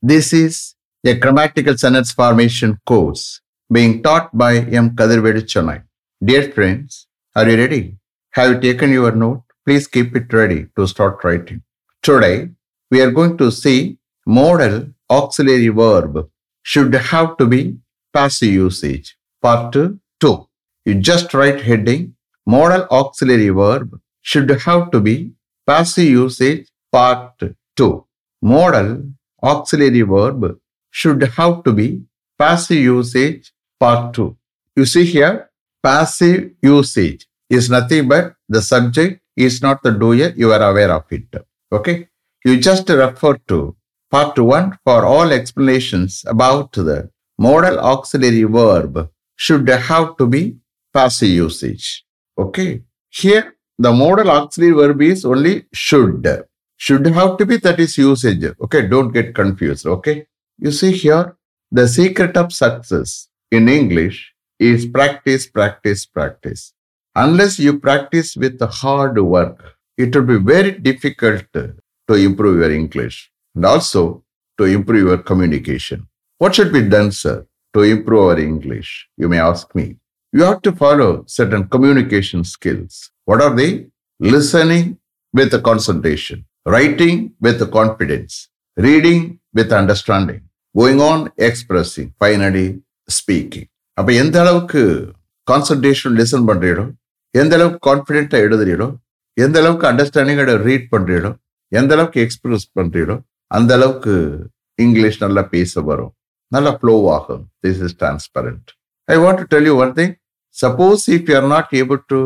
This is a grammatical sentence formation course being taught by M. Kadirvedi Chennai. Dear friends, are you ready? Have you taken your note? Please keep it ready to start writing. Today, we are going to see modal auxiliary verb should have to be passive usage. Part 2. You just write heading modal auxiliary verb should have to be passive usage. Part 2. Modal auxiliary verb should have to be passive usage. Part 2. You see here, passive usage is nothing but the subject is not the doer, you are aware of it. Okay? You just refer to part 1 for all explanations about the modal auxiliary verb should have to be passive usage. Okay? Here, the modal auxiliary verb is only should. Should have to be that is usage. Okay? Don't get confused. Okay? You see here, the secret of success in English is practice, practice, practice. Unless you practice with hard work, it will be very difficult to improve your English and also to improve your communication. What should be done, sir, to improve our English? You may ask me. You have to follow certain communication skills. What are they? Listening with the concentration, writing with the confidence, reading with understanding, going on expressing, finally speaking. அப்ப எந்த அளவுக்கு concentration listen பண்றீங்களோ எந்த அளவுக்கு கான்பிடென்டா எழுதுறீங்களோ எந்த அளவுக்கு அண்டர்ஸ்டாண்டிங்கோட read பண்றீங்களோ எந்த அளவுக்கு எக்ஸ்பிரஸ் பண்றீங்களோ அந்த அளவுக்கு இங்கிலீஷ் நல்லா பேச வரும் நல்லா ஃப்ளோ ஆகும். This is transparent I want to tell you one thing suppose if you are not able to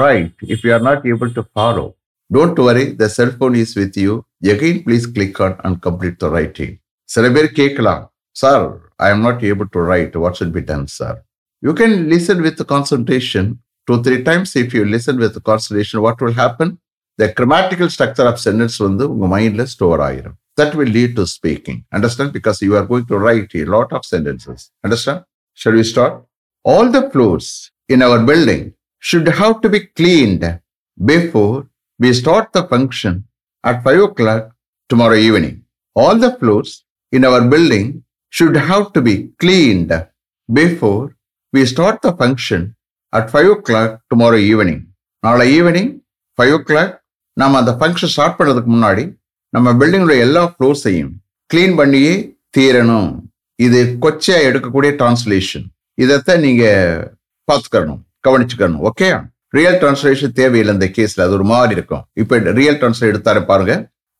write if you are not able to follow Don't worry the cellphone is with you again please click on and complete the writing சில பேர் கேட்கலாம் sir I am not able to write what should be done sir you can listen with concentration two three times if you listen with concentration what will happen the grammatical structure of sentence வந்து உங்க மைண்ட்ல store ஆயிரும் that will lead to speaking. Understand? Because you are going to write a lot of sentences. Understand? Shall we start? All the floors in our building should have to be cleaned before we start the function at 5 o'clock tomorrow evening. All the floors in our building should have to be cleaned before we start the function at 5 o'clock tomorrow evening. நாளை evening five o'clock நம்ம அந்த function start பண்ணுறதுக்கு முன்னாடி நம்ம பில்டிங்கோட எல்லா ஃப்ளோர்ஸையும் clean பண்ணியே தீரணும் இது கொச்சையா எடுக்கக்கூடிய டிரான்ஸ்லேஷன் இதைத்தான் நீங்க பார்த்துக்கணும் கவனிச்சுக்கணும் ஓகே ரியல் டிரான்ஸ்லேஷன் தேவையில்லை இந்த கேஸில் அது ஒரு மாதிரி இருக்கும். இப்போ ரியல் டிரான்ஸ்லேட் எடுத்தாரு பாருங்க.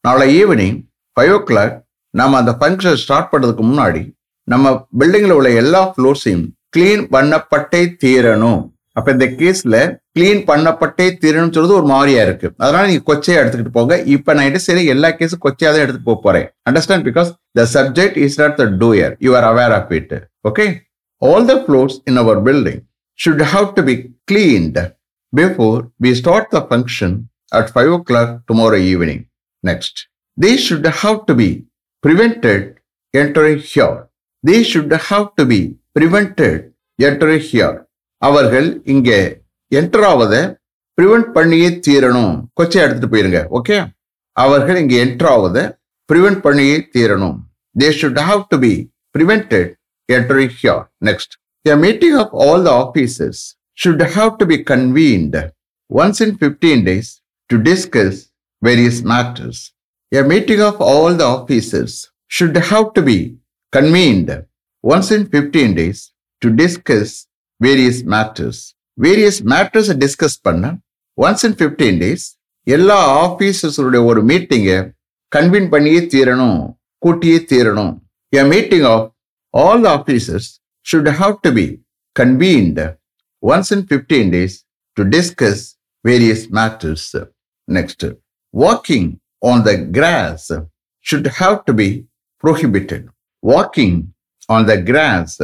நாளை ஈவினிங் ஃபைவ் ஓ கிளாக் நம்ம அந்த ஃபங்க்ஷன் ஸ்டார்ட் பண்ணுறதுக்கு முன்னாடி நம்ம பில்டிங்கில் உள்ள எல்லா ஃப்ளோர்ஸையும் கிளீன் பண்ணப்பட்டே தீரணும். அப்போ இந்த கேஸ்ல கிளீன் பண்ணப்பட்டே தீரணும் சொல்றது ஒரு மாதிரியா இருக்கு. அதனால நீங்க கொச்சையா எடுத்துக்கிட்டு போங்க. இப்போ நான் என்ன சரி எல்லா கேஸும் கொச்சையா தான் எடுத்துட்டு போக போறேன். Understand because the subject is not the doer you are aware of it okay all the floors in our building should have to be cleaned before we start the function at five o tomorrow evening. Evening next should have to be prevented entering here. They should have to to prevented entering here. அவர்கள் இங்கே enter ஆவதை prevent பண்ணியே தீரணும். கொச்சை எடுத்துட்டு போயிருங்க okay அவர்கள் இங்கே enter ஆவதை ப்ரிவென்ட் பண்ணியே தீரணும். They should have to be prevented entering here next A meeting of all the officers should have to be convened once in 15 days to discuss various matters. A meeting of all the officers should have to be convened once in 15 days to discuss various matters various matters discuss பண்ண once in fifteen days எல்லா ஆபீசர்ஸோட ஒரு மீட்டிங்கை கன்வீன் பண்ணியே தீரணும் கூட்டியே தீரணும் a meeting of all the officers should have to be convened once in fifteen days to discuss various matters next walking on the grass should have to be prohibited walking on the grass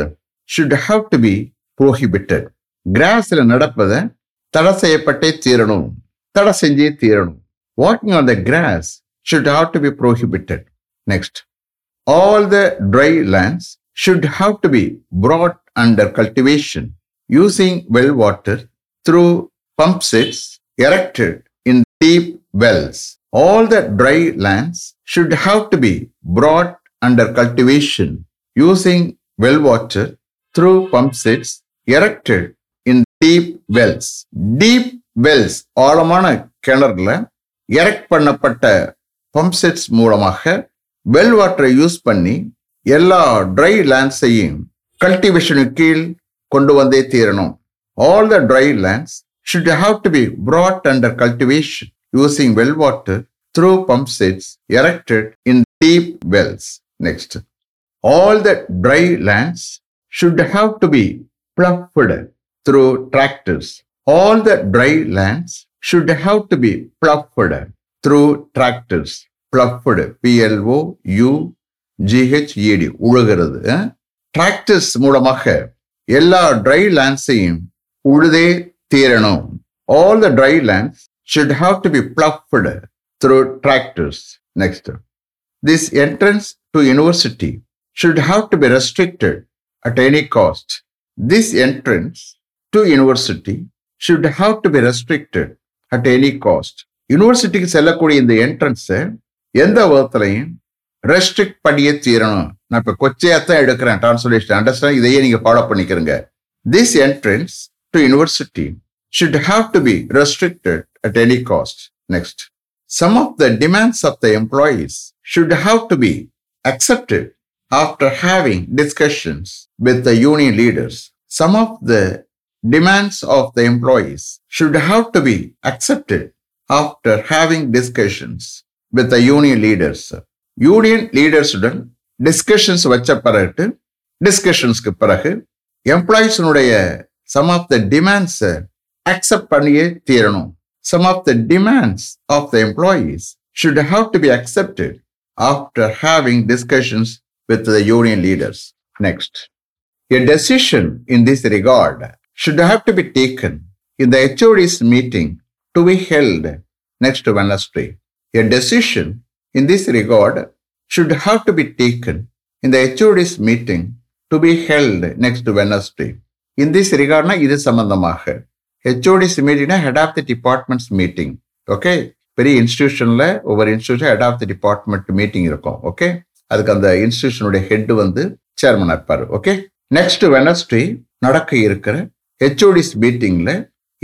should have to be prohibited கிராஸ்ல நடப்பதை தடை செய்யப்பட்டே தீரணும் தடை செஞ்சே தீரணும் walking on the grass should have to be prohibited next all the dry lands should have to be brought under cultivation using well water through pump sets erected in deep wells. All the dry lands should have to be brought under cultivation using well water through pump sets erected in deep wells. Deep wells ஆழமான கிணறுல erect பண்ணப்பட்ட pump sets மூலமாக well வாட்டரை use பண்ணி எல்லா dry லேண்ட்ஸையும் கல்டிவேஷனுக்கு கீழ் கொண்டு வந்தே தீரணும் all the dry lands should have to be brought under cultivation using well water through pump sets erected in deep wells next all the dry lands should have to be ploughed through tractors all the dry lands should have to be ploughed through tractors ploughed P L O U G H E D உழுகிறது tractors மூலமாக எல்லா dry லேண்ட்ஸையும் உழுதே தீரணும். All the dry lands should have to be ploughed through tractors next this entrance to university should have to be restricted at any cost this entrance to university should have to be restricted at any cost யூனிவர்சிட்டிக்கு செல்லக்கூடிய இந்த என்ட்ரன்ஸை எந்த விதத்துலையும் restrict பண்ணியே தீரணும் நான் இப்போ கொச்சையாத்தான் எடுக்கிறேன் டிரான்ஸ்லேஷன் அண்டர்ஸ்டாண்ட் இதையே நீங்கள் ஃபாலோ பண்ணிக்கிறீங்க this entrance to university should have to be restricted at any cost next some of the demands of the employees should have to be accepted after having discussions with the union leaders some of the demands of the employees should have to be accepted after having discussions with the union leaders union லீடர்ஸுடன் discussions வச்ச பிறகு டிஸ்கஷன்ஸ்க்கு பிறகு எம்ப்ளாயிஸினுடைய some of the டிமாண்ட்ஸை accept பண்ணியே தீரணும் some of the demands of the employees should have to be accepted after having discussions with the union leaders next A decision in this regard should have to be taken in the HOD's meeting to be held next Wednesday. A decision in this regard should have to be taken in the HOD's meeting to be held next Wednesday. In this regard, இது சம்பந்தமாக HODs மீட்டிங்னா head of the departments meeting okay பெரிய இன்ஸ்டியூஷனில் ஒவ்வொரு institution head of the department meeting இருக்கும். Okay அதுக்கு அந்த இன்ஸ்டியூஷனுடைய head வந்து சேர்மன் இருப்பார். ஓகே நெக்ஸ்ட் வெனஸ்டே நடக்க இருக்கிற ஹெச்ஓடிஸ் மீட்டிங்ல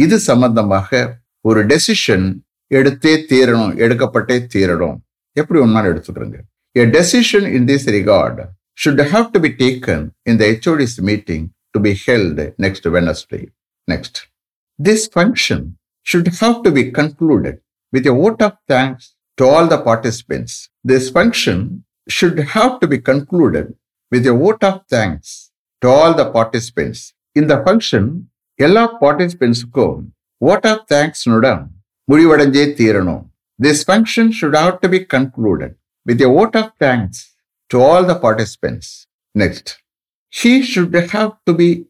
இது சம்பந்தமாக ஒரு டெசிஷன் எடுத்தே தீரணும் எடுக்கப்பட்டே தீரணும். எப்படி ஒன்னாலும் எடுத்துக்கிறோங்க A decision in this regard should have to be taken in the HOD's meeting to be held next Wednesday. Next. This function should have to be concluded with a vote of thanks to all the participants. This function should have to be concluded with a vote of thanks to all the participants. In the function, எல்லா பார்ட்டிசிபென்ட்ஸுக்கும் vote of thanks நுடன் முடிவடைஞ்சே தீரணும் this function should have to be concluded with a vote of thanks to all the participants. Next, he should have to be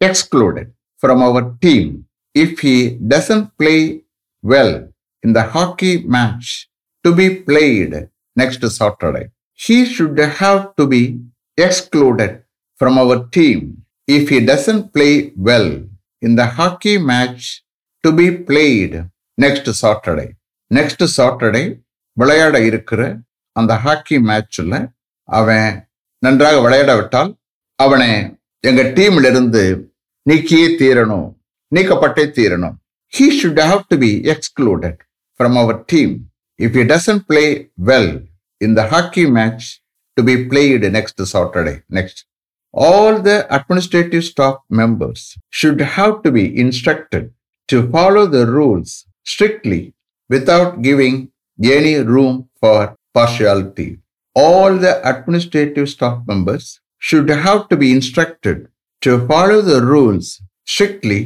excluded from our team if he doesn't play well in the hockey match to be played next Saturday. He should have to be excluded from our team if he doesn't play well in the hockey match to be played next Saturday. Next Saturday விளையாட இருக்கிற அந்த hockey மேட்ச்ல அவன் நன்றாக விளையாட விட்டால் அவனை எங்க டீம்ல இருந்து நீக்கியே தீரணும் நீக்கப்பட்டே தீரணும். He should have to be excluded from our team if you doesn't play well இந்த hockey match to be played next Saturday next all the administrative staff members should have to be instructed to follow the rules strictly without giving any room for partiality. All the administrative staff members should have to be instructed to follow the rules strictly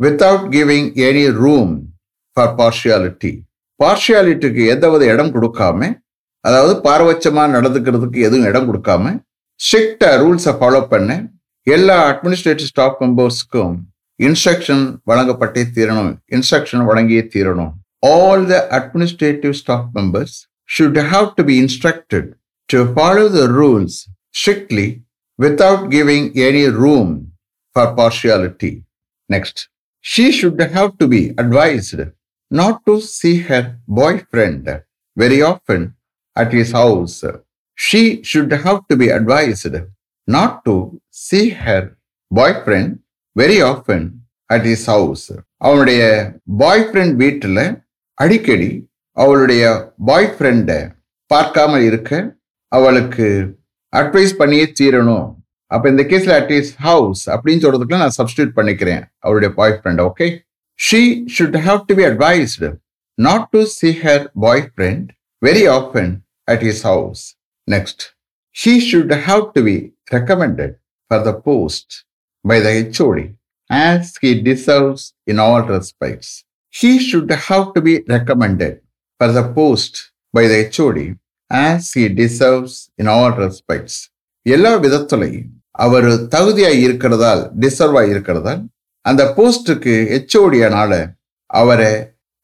without giving any room for partiality. பார்ஷியாலிட்டிக்கு எதாவது இடம் கொடுக்காம அதாவது பாரபட்சமாக நடந்துக்கிறதுக்கு எதுவும் இடம் கொடுக்காம ஸ்ட்ரிக்டா ரூல்ஸை ஃபாலோ பண்ண எல்லா அட்மினிஸ்ட்ரேட்டிவ் ஸ்டாஃப் மெம்பர்ஸ்க்கும் இன்ஸ்ட்ரக்ஷன் வழங்கப்பட்டே தீரணும் இன்ஸ்ட்ரக்ஷன் வழங்கியே தீரணும் all the administrative staff members should have to be instructed to follow the rules strictly without giving any room for partiality. Next, she should have to be advised not to see her boyfriend very often at his house. she should have to be advised not to see her boyfriend very often at his house. அவனுடைய பாய் friend வீட்டில் அடிக்கடி அவளுடைய பாய் ஃப்ரெண்டை பார்க்காம இருக்க அவளுக்கு advice பண்ணியே தீரணும். அப்போ இந்த கேஸில் அட் இஸ் ஹவுஸ் அப்படின்னு சொல்கிறதுக்குலாம் நான் சப்ஸ்டியூட் பண்ணிக்கிறேன் அவருடைய boy friend okay she should have to be advised not to see her boy friend very often at his house next she should have to be recommended for the post by the HOD as he deserves in all respects He should have to be recommended for the post by the HOD as he deserves in all respects. எல்லா விதத்துலையும் அவர் தகுதியாக இருக்கிறதால் டிசர்வாக இருக்கிறதால் அந்த போஸ்டுக்கு ஹெச்ஓடியானால அவரை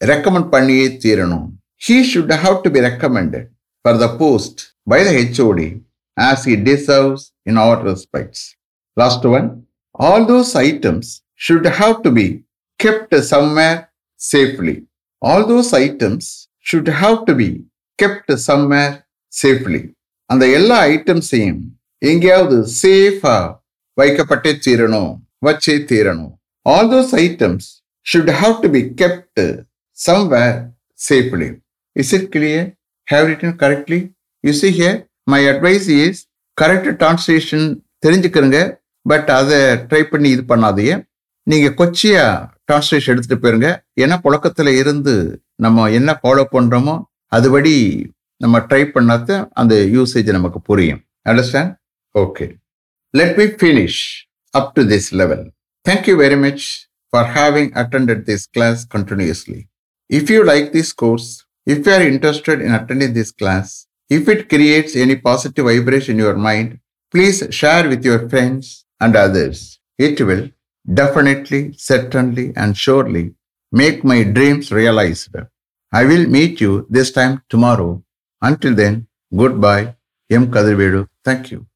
recommend பண்ணியே தீரணும். He should have to be recommended for the post by the HOD as he deserves in our respects last one all those items should have to be kept somewhere safely. All those items should have to be kept somewhere safely. அந்த எல்லா ஐட்டம்ஸையும் எங்கேயாவது சேஃபா வைக்கப்பட்டே தீரணும் வச்சே தீரணும். All those items should have to be kept somewhere safely is it clear have written correctly you see here my advice is correct translation தெரிஞ்சுக்கிறங்க but அதை ட்ரை பண்ணி இது பண்ணாதீங்க. நீங்க கொச்சியா டிரான்ஸ்லேஷன் எடுத்துட்டு போயிருங்க. ஏன்னா புழக்கத்துல இருந்து நம்ம என்ன ஃபாலோ பண்றோமோ அதுபடி நம்ம ட்ரை பண்ணாத அந்த யூசேஜ் நமக்கு புரியும். Understand okay let me finish up to this level thank you very much for having attended this class continuously if you like this course if you are interested in attending this class if it creates any positive vibration in your mind please share with your friends and others it will definitely, certainly, and surely make my dreams realized. I will meet you this time tomorrow. Until then, goodbye. M. Kadirvedu. Thank you.